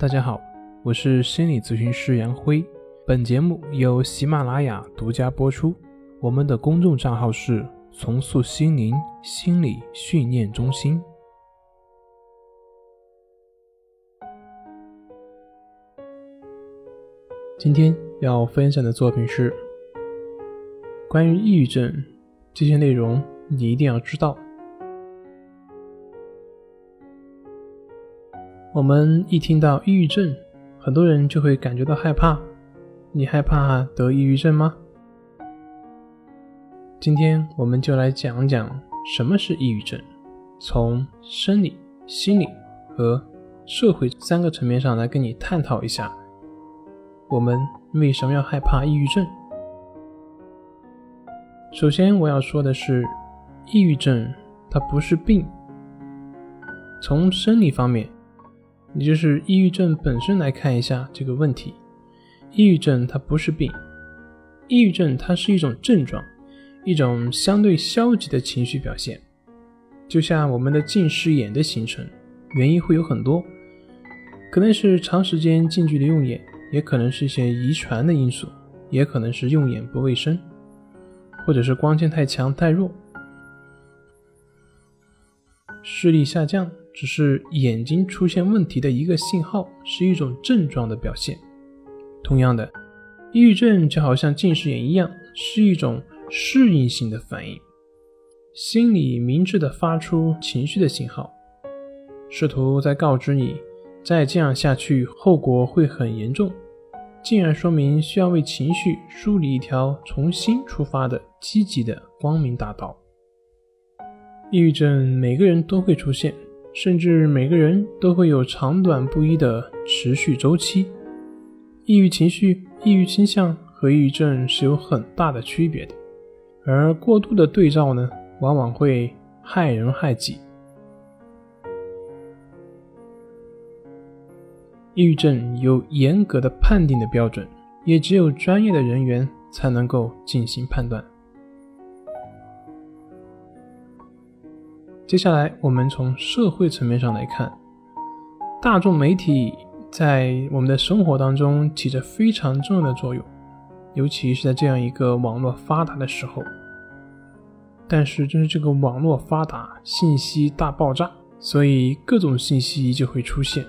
大家好，我是心理咨询师杨辉。本节目由喜马拉雅独家播出。我们的公众账号是“重塑心灵心理训练中心”。今天要分享的作品是关于抑郁症，这些内容你一定要知道。我们一听到抑郁症，很多人就会感觉到害怕。你害怕得抑郁症吗？今天我们就来讲讲什么是抑郁症，从生理、心理和社会三个层面上来跟你探讨一下，我们为什么要害怕抑郁症。首先我要说的是，抑郁症它不是病，从生理方面。也就是抑郁症本身来看一下这个问题，抑郁症它不是病，抑郁症它是一种症状，一种相对消极的情绪表现。就像我们的近视眼的形成，原因会有很多，可能是长时间近距离用眼，也可能是一些遗传的因素，也可能是用眼不卫生，或者是光线太强太弱，视力下降。只是眼睛出现问题的一个信号，是一种症状的表现。同样的，抑郁症就好像近视眼一样，是一种适应性的反应，心里明智的发出情绪的信号，试图在告知你，再这样下去后果会很严重，进而说明需要为情绪梳理一条重新出发的积极的光明大道。抑郁症每个人都会出现。甚至每个人都会有长短不一的持续周期。抑郁情绪、抑郁倾向和抑郁症是有很大的区别的，而过度的对照呢，往往会害人害己。抑郁症有严格的判定的标准，也只有专业的人员才能够进行判断。接下来，我们从社会层面上来看，大众媒体在我们的生活当中起着非常重要的作用，尤其是在这样一个网络发达的时候。但是，正是这个网络发达，信息大爆炸，所以各种信息就会出现。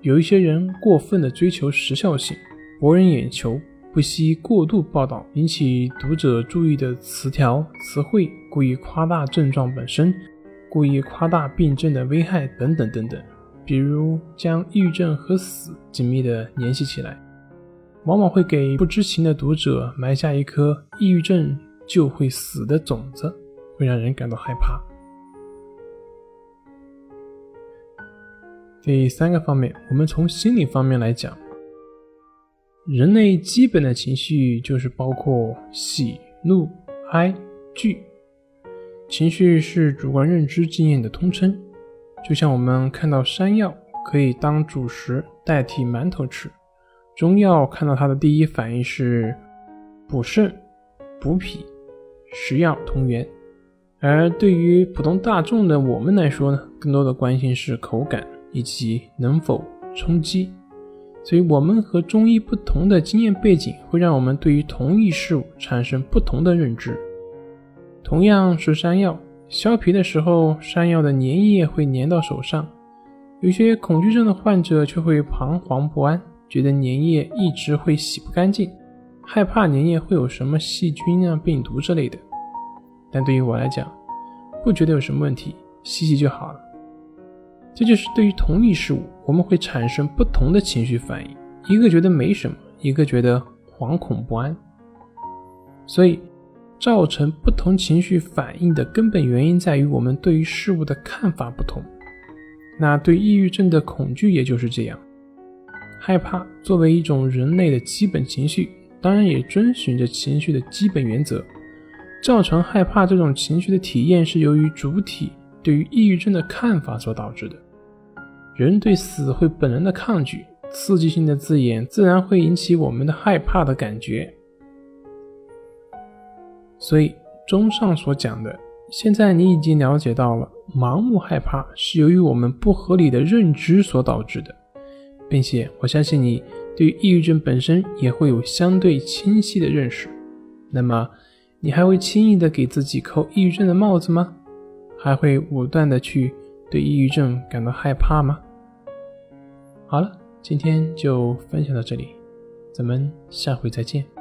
有一些人过分的追求时效性，博人眼球，不惜过度报道引起读者注意的词条、词汇，故意夸大症状本身。故意夸大病症的危害等等等等，比如将抑郁症和死紧密的联系起来，往往会给不知情的读者埋下一颗抑郁症就会死的种子，会让人感到害怕。第三个方面，我们从心理方面来讲，人类基本的情绪就是包括喜、怒、哀、惧。情绪是主观认知经验的通称，就像我们看到山药可以当主食代替馒头吃，中药看到它的第一反应是补肾、补脾、食药同源。而对于普通大众的我们来说呢，更多的关心是口感以及能否充饥。所以，我们和中医不同的经验背景，会让我们对于同一事物产生不同的认知。同样是山药，削皮的时候，山药的粘液会粘到手上。有些恐惧症的患者却会彷徨不安，觉得粘液一直会洗不干净，害怕粘液会有什么细菌啊、病毒之类的。但对于我来讲，不觉得有什么问题，洗洗就好了。这就是对于同一事物，我们会产生不同的情绪反应，一个觉得没什么，一个觉得惶恐不安。所以。造成不同情绪反应的根本原因在于我们对于事物的看法不同。那对抑郁症的恐惧也就是这样，害怕作为一种人类的基本情绪，当然也遵循着情绪的基本原则。造成害怕这种情绪的体验是由于主体对于抑郁症的看法所导致的。人对死会本能的抗拒，刺激性的字眼自然会引起我们的害怕的感觉。所以，综上所讲的，现在你已经了解到了，盲目害怕是由于我们不合理的认知所导致的，并且我相信你对抑郁症本身也会有相对清晰的认识。那么，你还会轻易的给自己扣抑郁症的帽子吗？还会武断的去对抑郁症感到害怕吗？好了，今天就分享到这里，咱们下回再见。